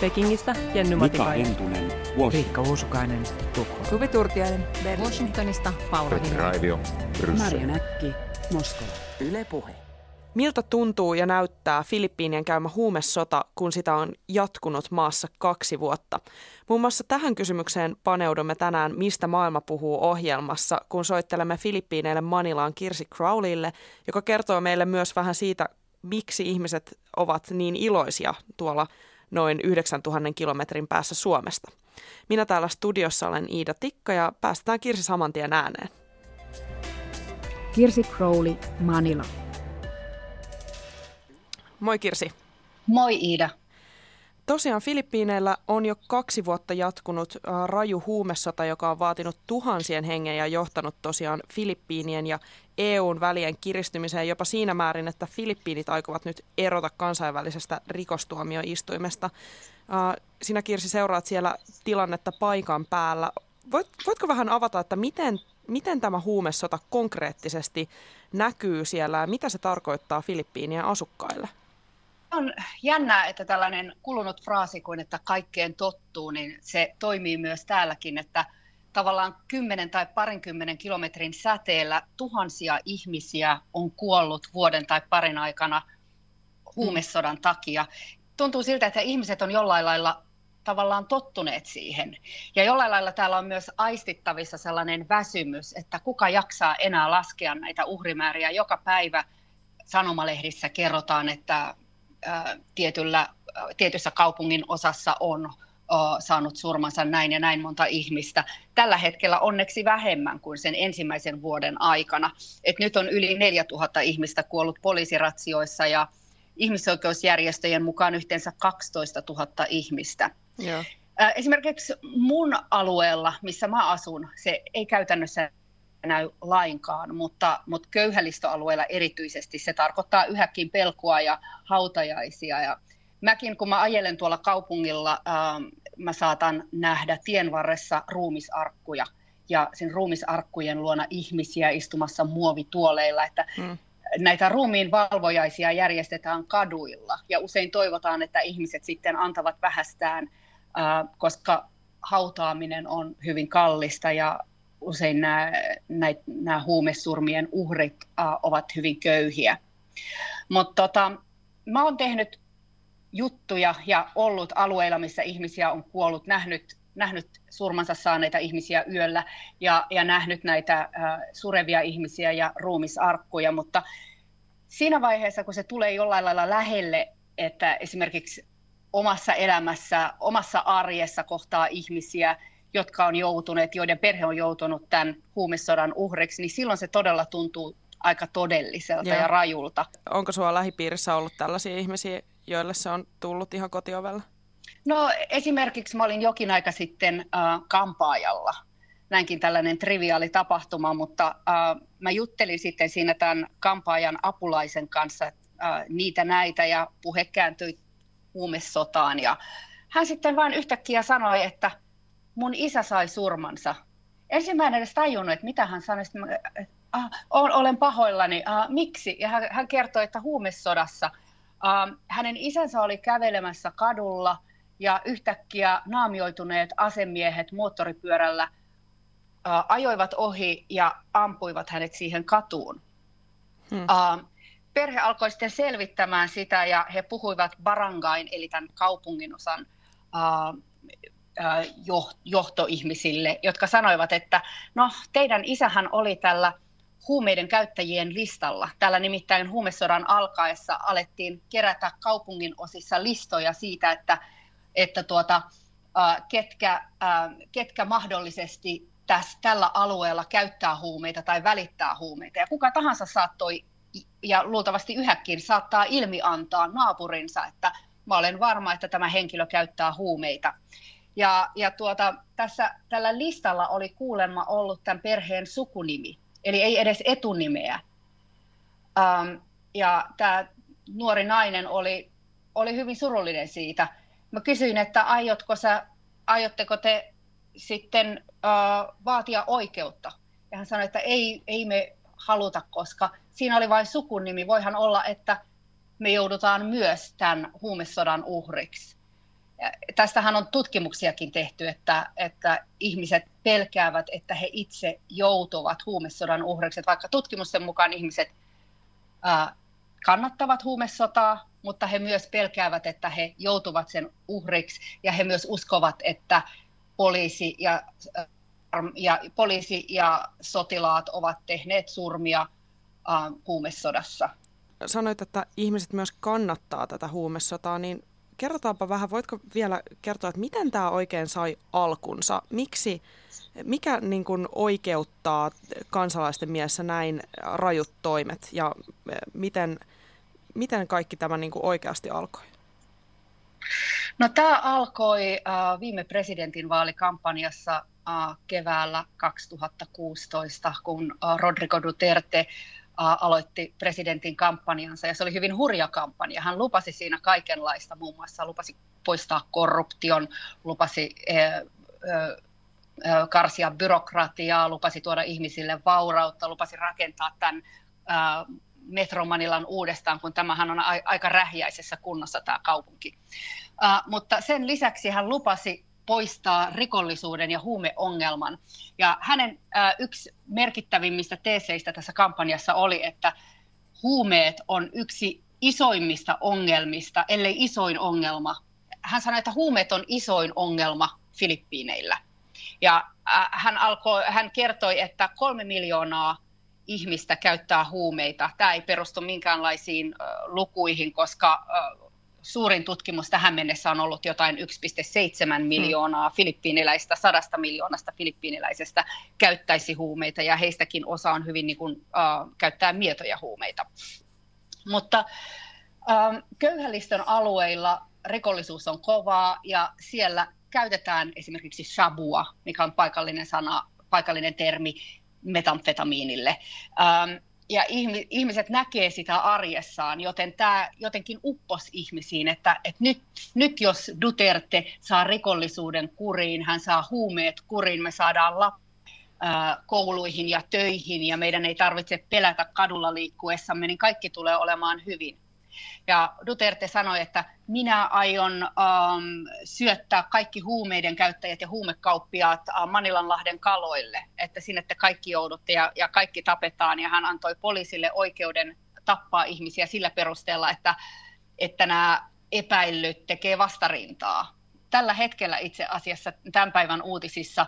Pekingistä Jenny Mika Matikainen. Hentunen. Riikka Uusukainen, Tukholma. Suvi Turtiainen. Washingtonista Paula. Raivio. Marja Näkki, Moskova. Yle Puhe. Miltä tuntuu ja näyttää Filippiinien käymä huumesota, kun sitä on jatkunut maassa kaksi vuotta? Muun muassa tähän kysymykseen paneudumme tänään Mistä maailma puhuu ohjelmassa, kun soittelemme Filippiineille Manilaan Kirsi Crowleylle, joka kertoo meille myös vähän siitä, miksi ihmiset ovat niin iloisia tuolla noin 9000 kilometrin päässä Suomesta. Minä täällä studiossa olen Iida Tikka ja päästetään Kirsi saman tien ääneen. Kirsi Crowley, Manila. Moi Kirsi. Moi Iida. Tosiaan Filippiineillä on jo kaksi vuotta jatkunut äh, raju huumesota, joka on vaatinut tuhansien hengen ja johtanut tosiaan Filippiinien ja EUn välien kiristymiseen jopa siinä määrin, että Filippiinit aikovat nyt erota kansainvälisestä rikostuomioistuimesta. Sinä Kirsi seuraat siellä tilannetta paikan päällä. Voit, voitko vähän avata, että miten, miten tämä huumesota konkreettisesti näkyy siellä ja mitä se tarkoittaa Filippiinien asukkaille? On jännää, että tällainen kulunut fraasi kuin, että kaikkeen tottuu, niin se toimii myös täälläkin, että tavallaan 10 tai parinkymmenen kilometrin säteellä tuhansia ihmisiä on kuollut vuoden tai parin aikana huumesodan takia. Tuntuu siltä, että ihmiset on jollain lailla tavallaan tottuneet siihen. Ja jollain lailla täällä on myös aistittavissa sellainen väsymys, että kuka jaksaa enää laskea näitä uhrimääriä. Joka päivä sanomalehdissä kerrotaan, että ää, tietyllä, tietyssä kaupungin osassa on saanut surmansa näin ja näin monta ihmistä. Tällä hetkellä onneksi vähemmän kuin sen ensimmäisen vuoden aikana. Et nyt on yli 4000 ihmistä kuollut poliisiratsioissa ja ihmisoikeusjärjestöjen mukaan yhteensä 12 000 ihmistä. Joo. Esimerkiksi mun alueella, missä mä asun, se ei käytännössä näy lainkaan, mutta, mutta köyhälistöalueella erityisesti se tarkoittaa yhäkin pelkoa ja hautajaisia. Ja mäkin, kun mä ajelen tuolla kaupungilla, ää, mä saatan nähdä tien varressa ruumisarkkuja ja sen ruumisarkkujen luona ihmisiä istumassa muovituoleilla, että Mm. näitä ruumiin valvojaisia järjestetään kaduilla ja usein toivotaan, että ihmiset sitten antavat vähästään, ää, koska hautaaminen on hyvin kallista ja usein nämä, näitä, nämä huumesurmien uhrit ää, ovat hyvin köyhiä. Mutta tota, mä oon tehnyt juttuja ja ollut alueilla, missä ihmisiä on kuollut, nähnyt, nähnyt surmansa saaneita ihmisiä yöllä ja, ja nähnyt näitä äh, surevia ihmisiä ja ruumisarkkuja, mutta siinä vaiheessa, kun se tulee jollain lailla lähelle, että esimerkiksi omassa elämässä, omassa arjessa kohtaa ihmisiä, jotka on joutuneet, joiden perhe on joutunut tämän huumesodan uhriksi, niin silloin se todella tuntuu aika todelliselta Joo. ja rajulta. Onko sulla lähipiirissä ollut tällaisia ihmisiä, joille se on tullut ihan kotiovella? No esimerkiksi mä olin jokin aika sitten äh, kampaajalla. Näinkin tällainen triviaali tapahtuma, mutta äh, mä juttelin sitten siinä tämän kampaajan apulaisen kanssa äh, niitä näitä ja puhe kääntyi huumesotaan. Ja hän sitten vain yhtäkkiä sanoi, että mun isä sai surmansa. Ensin mä edes tajunnut, että mitä hän sanoi. Sitten mä, äh, olen pahoillani, äh, miksi? Ja hän, hän kertoi, että huumesodassa äh, hänen isänsä oli kävelemässä kadulla ja yhtäkkiä naamioituneet asemiehet moottoripyörällä äh, ajoivat ohi ja ampuivat hänet siihen katuun. Hmm. Uh, perhe alkoi sitten selvittämään sitä ja he puhuivat barangain eli tämän kaupunginosan uh, uh, johtoihmisille, jotka sanoivat, että no teidän isähän oli tällä huumeiden käyttäjien listalla. Tällä nimittäin huumesodan alkaessa alettiin kerätä kaupungin osissa listoja siitä, että, että tuota, ketkä, ketkä mahdollisesti tässä, tällä alueella käyttää huumeita tai välittää huumeita. Ja kuka tahansa saattoi, ja luultavasti yhäkin saattaa ilmi antaa naapurinsa, että mä olen varma, että tämä henkilö käyttää huumeita. Ja, ja tuota, tässä, tällä listalla oli kuulemma ollut tämän perheen sukunimi, eli ei edes etunimeä. Um, ja tämä nuori nainen oli, oli hyvin surullinen siitä. Mä kysyin, että aiotko sä, aiotteko te sitten uh, vaatia oikeutta. Ja hän sanoi, että ei, ei me haluta, koska siinä oli vain sukunimi. Voihan olla, että me joudutaan myös tämän huumesodan uhriksi. Tästähän on tutkimuksiakin tehty, että, että ihmiset pelkäävät, että he itse joutuvat huumesodan uhreiksi. Vaikka tutkimusten mukaan ihmiset kannattavat huumesotaa, mutta he myös pelkäävät, että he joutuvat sen uhriksi ja he myös uskovat, että poliisi ja, ja, poliisi ja sotilaat ovat tehneet surmia huumesodassa. Sanoit, että ihmiset myös kannattaa tätä huumesotaa, niin kerrotaanpa vähän, voitko vielä kertoa, että miten tämä oikein sai alkunsa? Miksi, mikä niin kuin oikeuttaa kansalaisten mielessä näin rajut toimet ja eh, miten, miten kaikki tämä niin kuin oikeasti alkoi? No tämä alkoi äh, viime presidentinvaalikampanjassa äh, keväällä 2016, kun äh, Rodrigo Duterte aloitti presidentin kampanjansa ja se oli hyvin hurja kampanja. Hän lupasi siinä kaikenlaista, muun muassa lupasi poistaa korruption, lupasi karsia byrokratiaa, lupasi tuoda ihmisille vaurautta, lupasi rakentaa tämän Metromanilan uudestaan, kun tämähän on aika rähjäisessä kunnossa tämä kaupunki. Mutta sen lisäksi hän lupasi poistaa rikollisuuden ja huumeongelman. Ja hänen äh, yksi merkittävimmistä teeseistä tässä kampanjassa oli, että huumeet on yksi isoimmista ongelmista, ellei isoin ongelma. Hän sanoi, että huumeet on isoin ongelma Filippiineillä. Ja äh, hän, alkoi, hän kertoi, että kolme miljoonaa ihmistä käyttää huumeita. Tämä ei perustu minkäänlaisiin äh, lukuihin, koska äh, suurin tutkimus tähän mennessä on ollut jotain 1,7 miljoonaa filippiiniläistä, sadasta miljoonasta filippiiniläisestä käyttäisi huumeita ja heistäkin osa on hyvin niin kuin, uh, käyttää mietoja huumeita. Mutta uh, köyhälistön alueilla rikollisuus on kovaa ja siellä käytetään esimerkiksi shabua, mikä on paikallinen sana, paikallinen termi metamfetamiinille. Um, ja ihmiset näkee sitä arjessaan, joten tämä jotenkin uppos ihmisiin, että, että nyt, nyt jos Duterte saa rikollisuuden kuriin, hän saa huumeet kuriin, me saadaan lap, kouluihin ja töihin ja meidän ei tarvitse pelätä kadulla liikkuessamme, niin kaikki tulee olemaan hyvin. Ja Duterte sanoi, että minä aion um, syöttää kaikki huumeiden käyttäjät ja huumekauppiaat uh, Manilanlahden kaloille, että sinne te kaikki joudutte ja, ja kaikki tapetaan. Ja hän antoi poliisille oikeuden tappaa ihmisiä sillä perusteella, että, että nämä epäillyt tekee vastarintaa. Tällä hetkellä itse asiassa tämän päivän uutisissa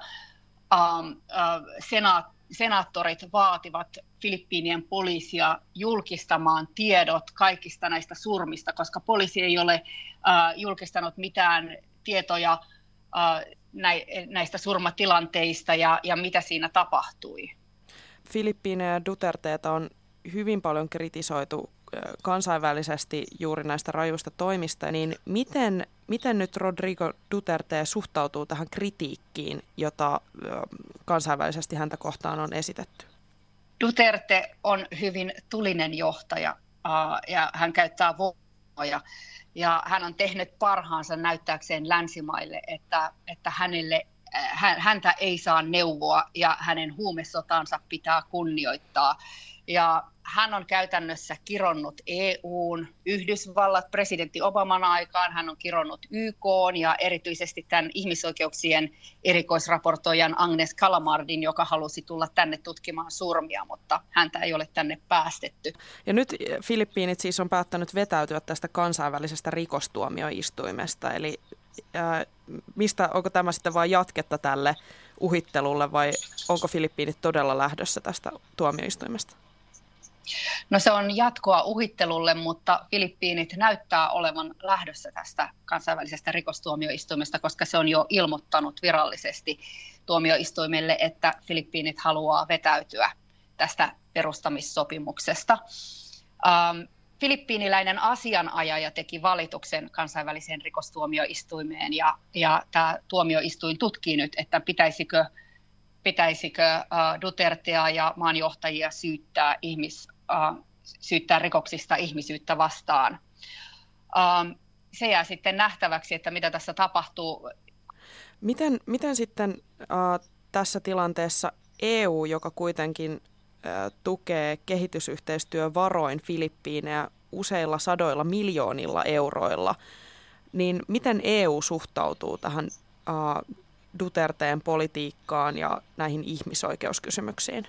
um, uh, senaat, senaattorit vaativat Filippiinien poliisia julkistamaan tiedot kaikista näistä surmista, koska poliisi ei ole äh, julkistanut mitään tietoja äh, näistä surmatilanteista ja, ja mitä siinä tapahtui. Filippiinejä Duterteeta on hyvin paljon kritisoitu kansainvälisesti juuri näistä rajuista toimista, niin miten, miten nyt Rodrigo Duterte suhtautuu tähän kritiikkiin, jota kansainvälisesti häntä kohtaan on esitetty? Duterte on hyvin tulinen johtaja ja hän käyttää voimaa ja hän on tehnyt parhaansa näyttääkseen länsimaille, että, että hänelle, häntä ei saa neuvoa ja hänen huumesotansa pitää kunnioittaa. Ja hän on käytännössä kironnut EUn, Yhdysvallat presidentti Obaman aikaan, hän on kironnut YK ja erityisesti tämän ihmisoikeuksien erikoisraportoijan Agnes Kalamardin, joka halusi tulla tänne tutkimaan surmia, mutta häntä ei ole tänne päästetty. Ja nyt Filippiinit siis on päättänyt vetäytyä tästä kansainvälisestä rikostuomioistuimesta, eli ää, mistä, onko tämä sitten vain jatketta tälle uhittelulle vai onko Filippiinit todella lähdössä tästä tuomioistuimesta? No se on jatkoa uhittelulle, mutta Filippiinit näyttää olevan lähdössä tästä kansainvälisestä rikostuomioistuimesta, koska se on jo ilmoittanut virallisesti tuomioistuimelle, että Filippiinit haluaa vetäytyä tästä perustamissopimuksesta. Ähm, filippiiniläinen asianajaja teki valituksen kansainväliseen rikostuomioistuimeen ja, ja tämä tuomioistuin tutkii nyt, että pitäisikö, pitäisikö uh, Dutertea ja maanjohtajia syyttää ihmis, uh, syyttää rikoksista ihmisyyttä vastaan. Uh, se jää sitten nähtäväksi, että mitä tässä tapahtuu. Miten, miten sitten uh, tässä tilanteessa EU, joka kuitenkin uh, tukee kehitysyhteistyövaroin Filippiinejä useilla sadoilla miljoonilla euroilla, niin miten EU suhtautuu tähän uh, Duterteen politiikkaan ja näihin ihmisoikeuskysymyksiin?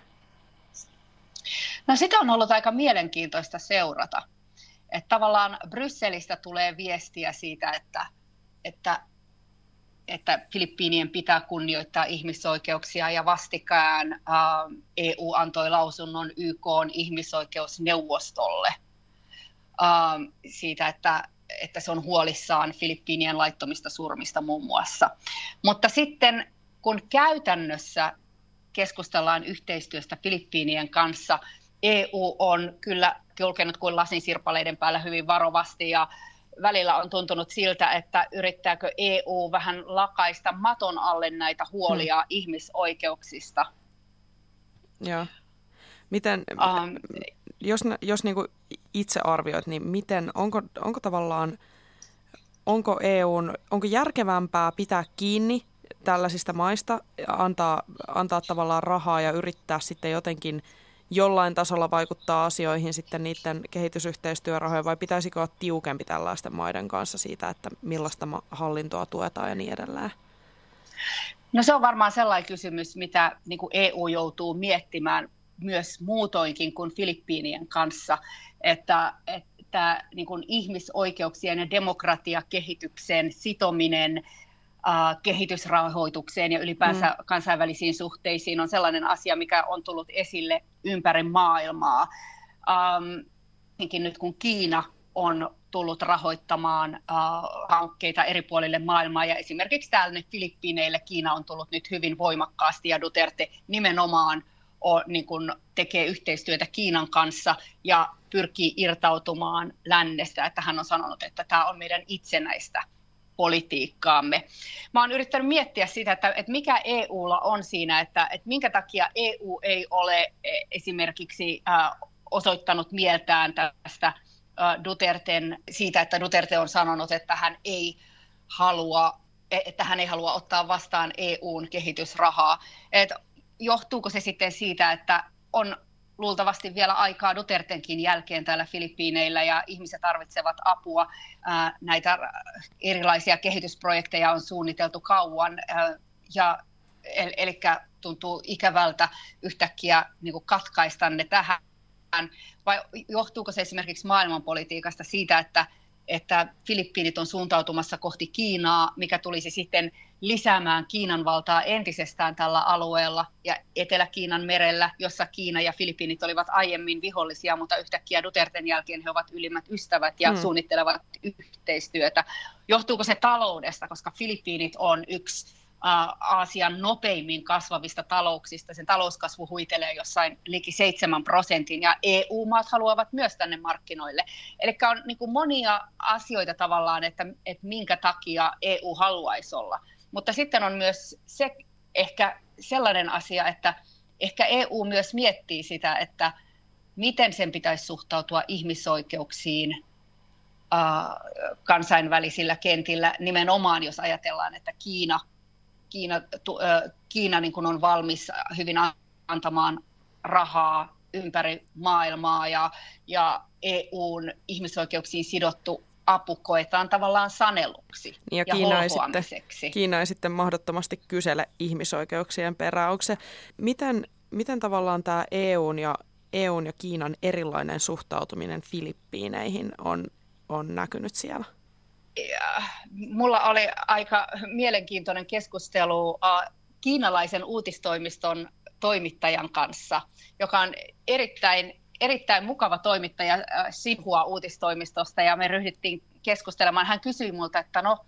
No sitä on ollut aika mielenkiintoista seurata. Että tavallaan Brysselistä tulee viestiä siitä, että, että, että Filippiinien pitää kunnioittaa ihmisoikeuksia ja vastikään ä, EU antoi lausunnon YK ihmisoikeusneuvostolle ä, siitä, että, että se on huolissaan Filippiinien laittomista surmista muun muassa. Mutta sitten kun käytännössä keskustellaan yhteistyöstä Filippiinien kanssa, EU on kyllä kulkenut kuin lasinsirpaleiden päällä hyvin varovasti ja välillä on tuntunut siltä, että yrittääkö EU vähän lakaista maton alle näitä huolia hmm. ihmisoikeuksista. Joo. Miten, um, jos, jos niin itse arvioit, niin miten, onko, onko tavallaan, onko EUn, onko järkevämpää pitää kiinni tällaisista maista, antaa, antaa tavallaan rahaa ja yrittää sitten jotenkin jollain tasolla vaikuttaa asioihin sitten niiden kehitysyhteistyörahoja vai pitäisikö olla tiukempi tällaisten maiden kanssa siitä, että millaista hallintoa tuetaan ja niin edelleen? No se on varmaan sellainen kysymys, mitä niin kuin EU joutuu miettimään myös muutoinkin kuin Filippiinien kanssa, että, että niin kuin ihmisoikeuksien ja demokratiakehityksen sitominen kehitysrahoitukseen ja ylipäänsä mm. kansainvälisiin suhteisiin on sellainen asia, mikä on tullut esille ympäri maailmaa. Um, nyt kun Kiina on tullut rahoittamaan uh, hankkeita eri puolille maailmaa ja esimerkiksi täällä nyt Filippiineille Kiina on tullut nyt hyvin voimakkaasti ja Duterte nimenomaan on, niin kun tekee yhteistyötä Kiinan kanssa ja pyrkii irtautumaan lännestä, että hän on sanonut, että tämä on meidän itsenäistä politiikkaamme. Mä oon yrittänyt miettiä sitä, että, että mikä EUlla on siinä, että, että minkä takia EU ei ole e, esimerkiksi osoittanut mieltään tästä Duterten, siitä, että Duterte on sanonut, että hän ei halua e, että hän ei halua ottaa vastaan EUn kehitysrahaa. Et johtuuko se sitten siitä, että on luultavasti vielä aikaa Dutertenkin jälkeen täällä Filippiineillä ja ihmiset tarvitsevat apua. Näitä erilaisia kehitysprojekteja on suunniteltu kauan ja eli tuntuu ikävältä yhtäkkiä niin katkaista ne tähän. Vai johtuuko se esimerkiksi maailmanpolitiikasta siitä, että että Filippiinit on suuntautumassa kohti Kiinaa, mikä tulisi sitten lisäämään Kiinan valtaa entisestään tällä alueella ja Etelä-Kiinan merellä, jossa Kiina ja Filippiinit olivat aiemmin vihollisia, mutta yhtäkkiä Duterten jälkeen he ovat ylimmät ystävät ja hmm. suunnittelevat yhteistyötä. Johtuuko se taloudesta, koska Filippiinit on yksi Aasian nopeimmin kasvavista talouksista. Sen talouskasvu huitelee jossain liki 7 prosentin ja EU-maat haluavat myös tänne markkinoille. Eli on niin kuin monia asioita tavallaan, että, että minkä takia EU haluaisi olla. Mutta sitten on myös se ehkä sellainen asia, että ehkä EU myös miettii sitä, että miten sen pitäisi suhtautua ihmisoikeuksiin kansainvälisillä kentillä, nimenomaan jos ajatellaan, että Kiina – Kiina, tu, Kiina niin kuin on valmis hyvin antamaan rahaa ympäri maailmaa ja, ja EUn ihmisoikeuksiin sidottu apu koetaan tavallaan saneluksi ja, ja Kiina, ei sitten, Kiina ei sitten mahdottomasti kysele ihmisoikeuksien perään. Onko se, miten, miten tavallaan tämä EUn ja, EUn ja Kiinan erilainen suhtautuminen Filippiineihin on, on näkynyt siellä? Mulla oli aika mielenkiintoinen keskustelu kiinalaisen uutistoimiston toimittajan kanssa, joka on erittäin, erittäin mukava toimittaja Sinhua uutistoimistosta ja me ryhdyttiin keskustelemaan. Hän kysyi multa, että no,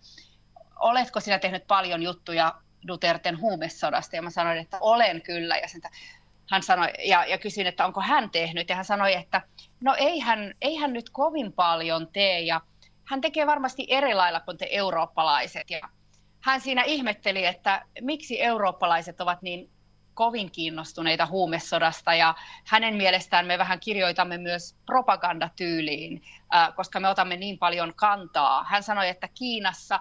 oletko sinä tehnyt paljon juttuja Duterten huumesodasta? Ja mä sanoin, että olen kyllä. Ja sen, hän sanoi, ja, ja kysyin, että onko hän tehnyt, ja hän sanoi, että no ei hän, ei hän nyt kovin paljon tee, ja hän tekee varmasti eri lailla kuin te eurooppalaiset. Ja hän siinä ihmetteli, että miksi eurooppalaiset ovat niin kovin kiinnostuneita huumesodasta ja hänen mielestään me vähän kirjoitamme myös propagandatyyliin, koska me otamme niin paljon kantaa. Hän sanoi, että Kiinassa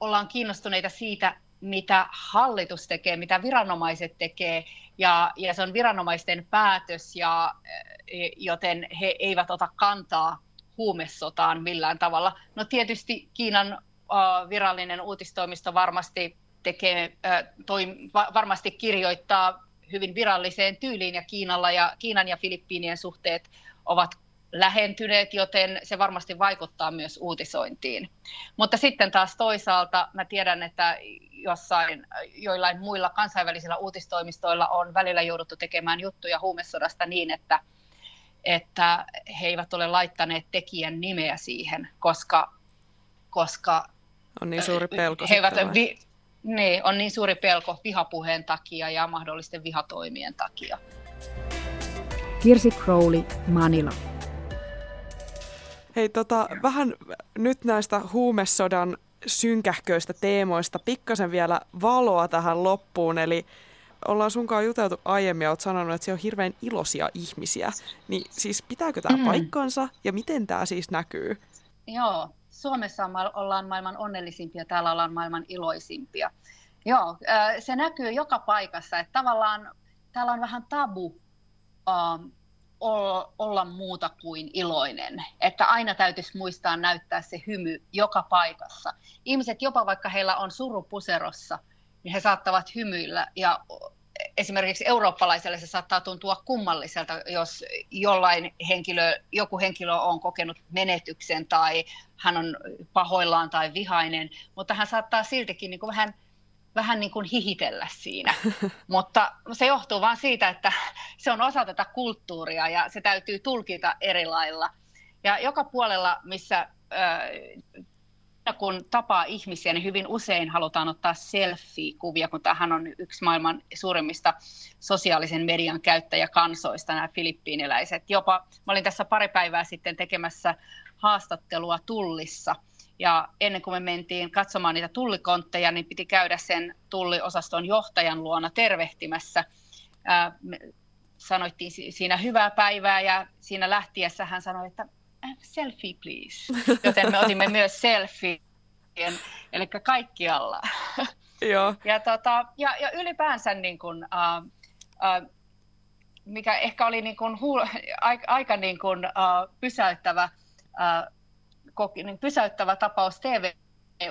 ollaan kiinnostuneita siitä, mitä hallitus tekee, mitä viranomaiset tekee, ja, ja se on viranomaisten päätös, ja, joten he eivät ota kantaa huumesotaan millään tavalla. No tietysti Kiinan virallinen uutistoimisto varmasti tekee, toi, va, varmasti kirjoittaa hyvin viralliseen tyyliin ja Kiinalla ja Kiinan ja Filippiinien suhteet ovat lähentyneet, joten se varmasti vaikuttaa myös uutisointiin. Mutta sitten taas toisaalta mä tiedän, että jossain joillain muilla kansainvälisillä uutistoimistoilla on välillä jouduttu tekemään juttuja huumesodasta niin, että, että he eivät ole laittaneet tekijän nimeä siihen, koska, koska on niin suuri pelko. He eivät, vi, niin, on niin suuri pelko vihapuheen takia ja mahdollisten vihatoimien takia. Kirsi Crowley, Manila. Hei, tota, vähän nyt näistä huumesodan synkähköistä teemoista pikkasen vielä valoa tähän loppuun. Eli ollaan sunkaan juteltu aiemmin ja olet sanonut, että se on hirveän iloisia ihmisiä. Niin siis pitääkö tämä mm. paikkansa ja miten tämä siis näkyy? Joo, Suomessa ollaan maailman onnellisimpia, täällä ollaan maailman iloisimpia. Joo, se näkyy joka paikassa, että tavallaan täällä on vähän tabu um, olla muuta kuin iloinen. Että aina täytyisi muistaa näyttää se hymy joka paikassa. Ihmiset jopa vaikka heillä on suru puserossa, niin he saattavat hymyillä ja esimerkiksi eurooppalaiselle se saattaa tuntua kummalliselta, jos jollain henkilö, joku henkilö on kokenut menetyksen tai hän on pahoillaan tai vihainen, mutta hän saattaa siltikin niin kuin vähän, vähän niin kuin hihitellä siinä. mutta se johtuu vain siitä, että se on osa tätä kulttuuria ja se täytyy tulkita eri lailla. Ja joka puolella, missä kun tapaa ihmisiä, niin hyvin usein halutaan ottaa selfie-kuvia, kun tämähän on yksi maailman suurimmista sosiaalisen median käyttäjäkansoista, nämä filippiiniläiset. Jopa, mä olin tässä pari päivää sitten tekemässä haastattelua Tullissa, ja ennen kuin me mentiin katsomaan niitä tullikontteja, niin piti käydä sen tulliosaston johtajan luona tervehtimässä. Ää, sanoittiin siinä hyvää päivää ja siinä lähtiessä hän sanoi, että selfie please. Joten me otimme myös selfie, eli kaikkialla. Joo. Ja, tota, ja, ja ylipäänsä niin kuin, uh, uh, mikä ehkä oli niin kuin huul, aika, aika niin kuin, uh, pysäyttävä, uh, koki, niin pysäyttävä tapaus TV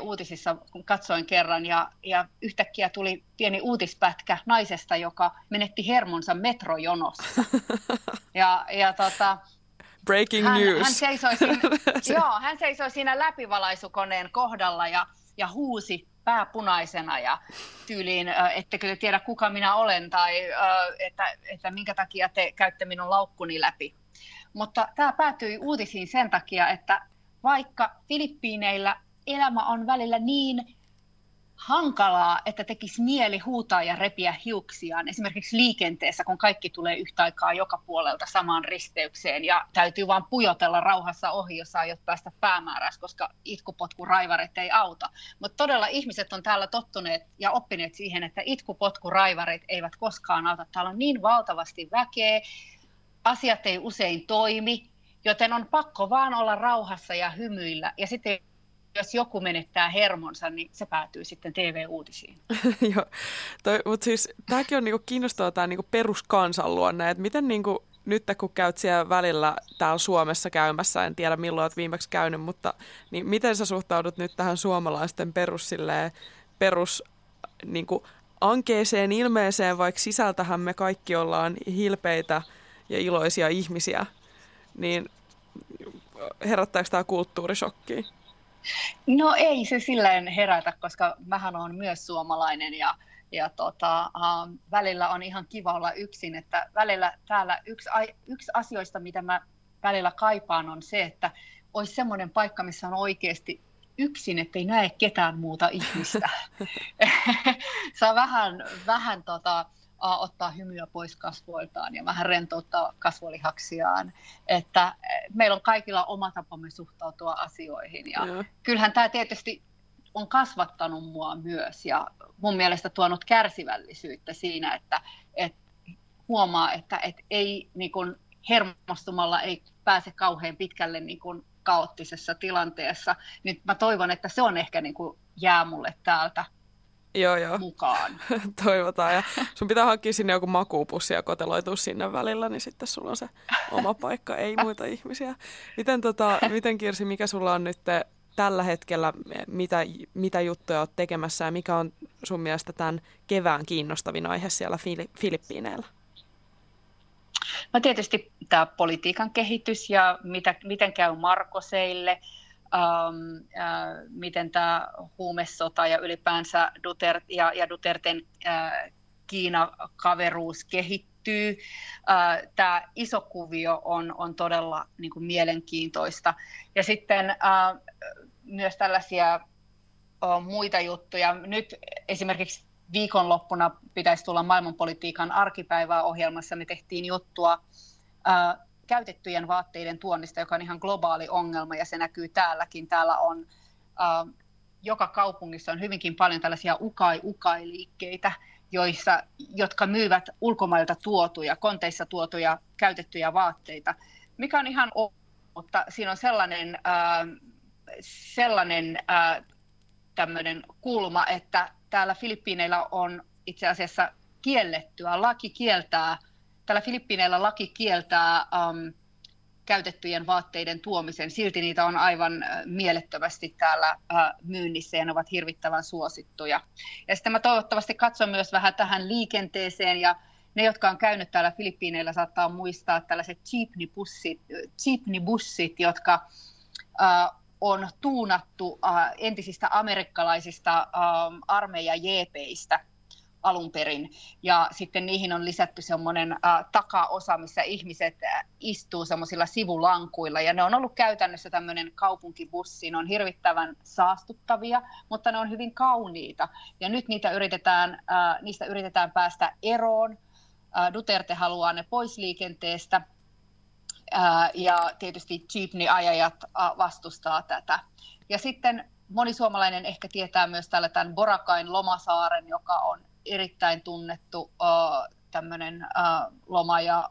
uutisissa, kun katsoin kerran, ja, ja yhtäkkiä tuli pieni uutispätkä naisesta, joka menetti hermonsa metrojonossa. Ja, ja tota, Breaking hän, news. Hän seisoi, siinä, joo, hän seisoi siinä läpivalaisukoneen kohdalla ja, ja huusi pääpunaisena ja tyyliin, ettekö te tiedä kuka minä olen tai että, että minkä takia te käytte minun laukkuni läpi. Mutta tämä päätyi uutisiin sen takia, että vaikka Filippiineillä elämä on välillä niin hankalaa, että tekisi mieli huutaa ja repiä hiuksiaan. Esimerkiksi liikenteessä, kun kaikki tulee yhtä aikaa joka puolelta samaan risteykseen ja täytyy vain pujotella rauhassa ohi, jos aiot päästä päämäärässä, koska itkupotkuraivarit ei auta. Mutta todella ihmiset on täällä tottuneet ja oppineet siihen, että itkupotkuraivarit eivät koskaan auta. Täällä on niin valtavasti väkeä, asiat ei usein toimi, joten on pakko vaan olla rauhassa ja hymyillä. Ja sitten jos joku menettää hermonsa, niin se päätyy sitten TV-uutisiin. Joo, mutta siis tämäkin on niinku kiinnostavaa tämä niinku peruskansanluonne, että miten niinku, nyt kun käyt siellä välillä täällä Suomessa käymässä, en tiedä milloin olet viimeksi käynyt, mutta niin miten sä suhtaudut nyt tähän suomalaisten perus, silleen, perus niinku, ankeeseen ilmeeseen, vaikka sisältähän me kaikki ollaan hilpeitä ja iloisia ihmisiä, niin herättääkö tämä kulttuurishokki? No ei se silleen herätä, koska mähän on myös suomalainen ja, ja tota, uh, välillä on ihan kiva olla yksin. Että välillä täällä yksi, yksi asioista, mitä mä välillä kaipaan, on se, että olisi semmoinen paikka, missä on oikeasti yksin, ettei näe ketään muuta ihmistä. Saa vähän, vähän tota, ottaa hymyä pois kasvoiltaan ja vähän rentouttaa kasvolihaksiaan. Että eh, meillä on kaikilla oma tapamme suhtautua asioihin. Ja Joo. kyllähän tämä tietysti on kasvattanut mua myös ja mun mielestä tuonut kärsivällisyyttä siinä, että, että huomaa, että, että ei niin kuin hermostumalla ei pääse kauhean pitkälle niin kuin kaoottisessa tilanteessa. Nyt mä toivon, että se on ehkä niin kuin jää mulle täältä joo, joo. mukaan. Toivotaan. Ja sun pitää hankkia sinne joku makuupussi ja koteloitua sinne välillä, niin sitten sulla on se oma paikka, ei muita ihmisiä. Miten, tota, miten Kirsi, mikä sulla on nyt tällä hetkellä, mitä, mitä juttuja olet tekemässä ja mikä on sun mielestä tämän kevään kiinnostavin aihe siellä Filippiineillä? No tietysti tämä politiikan kehitys ja mitä, miten käy Markoseille, ähm, äh, miten tämä huumesota ja ylipäänsä Duterte ja, ja Duterten äh, Kiina-kaveruus kehittyy. Äh, tämä iso kuvio on, on todella niin kuin mielenkiintoista. Ja sitten äh, myös tällaisia äh, muita juttuja. Nyt esimerkiksi viikonloppuna pitäisi tulla maailmanpolitiikan arkipäivää ohjelmassa. Me tehtiin juttua ää, käytettyjen vaatteiden tuonnista, joka on ihan globaali ongelma ja se näkyy täälläkin. Täällä on ää, joka kaupungissa on hyvinkin paljon tällaisia ukai-ukai-liikkeitä, joissa, jotka myyvät ulkomailta tuotuja, konteissa tuotuja käytettyjä vaatteita, mikä on ihan mutta siinä on sellainen, ää, sellainen tämmöinen kulma, että täällä Filippiineillä on itse asiassa kiellettyä. Laki kieltää, täällä Filippiineillä laki kieltää um, käytettyjen vaatteiden tuomisen. Silti niitä on aivan mielettömästi täällä uh, myynnissä ja ne ovat hirvittävän suosittuja. Ja sitten mä toivottavasti katson myös vähän tähän liikenteeseen ja ne, jotka on käynyt täällä Filippiineillä, saattaa muistaa tällaiset jeepney-bussit, jeepney-bussit jotka uh, on tuunattu äh, entisistä amerikkalaisista äh, armeijajeepeistä alun perin. Ja sitten niihin on lisätty semmoinen äh, takaosa, missä ihmiset äh, istuu semmoisilla sivulankuilla. Ja ne on ollut käytännössä tämmöinen kaupunkibussi. Ne on hirvittävän saastuttavia, mutta ne on hyvin kauniita. Ja nyt niitä yritetään, äh, niistä yritetään päästä eroon. Äh, Duterte haluaa ne pois liikenteestä ja tietysti jeepney-ajajat vastustaa tätä. Ja sitten moni suomalainen ehkä tietää myös tällä tämän Borakain lomasaaren, joka on erittäin tunnettu tämmöinen loma ja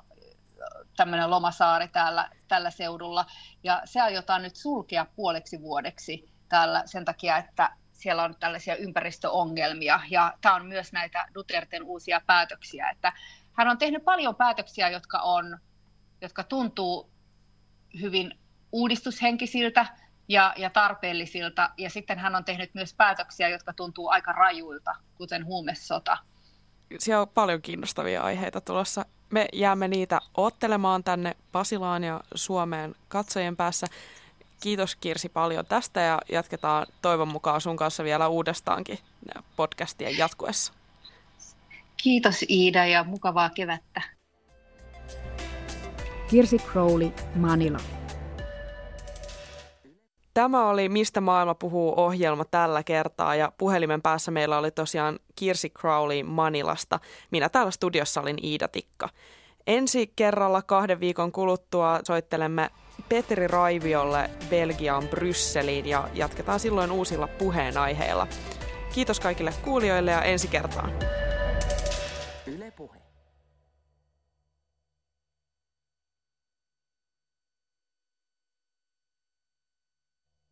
tämmöinen lomasaari täällä, tällä seudulla. Ja se aiotaan nyt sulkea puoleksi vuodeksi täällä sen takia, että siellä on tällaisia ympäristöongelmia. Ja tämä on myös näitä Duterten uusia päätöksiä, että hän on tehnyt paljon päätöksiä, jotka on jotka tuntuu hyvin uudistushenkisiltä ja, ja tarpeellisilta. Ja sitten hän on tehnyt myös päätöksiä, jotka tuntuu aika rajuilta, kuten huumesota. Siellä on paljon kiinnostavia aiheita tulossa. Me jäämme niitä ottelemaan tänne Pasilaan ja Suomeen katsojien päässä. Kiitos Kirsi paljon tästä ja jatketaan toivon mukaan sun kanssa vielä uudestaankin podcastien jatkuessa. Kiitos Iida ja mukavaa kevättä. Kirsi Crowley, Manila. Tämä oli Mistä maailma puhuu ohjelma tällä kertaa ja puhelimen päässä meillä oli tosiaan Kirsi Crowley Manilasta. Minä täällä studiossa olin Iida Tikka. Ensi kerralla kahden viikon kuluttua soittelemme Petri Raiviolle Belgiaan Brysseliin ja jatketaan silloin uusilla puheenaiheilla. Kiitos kaikille kuulijoille ja ensi kertaan.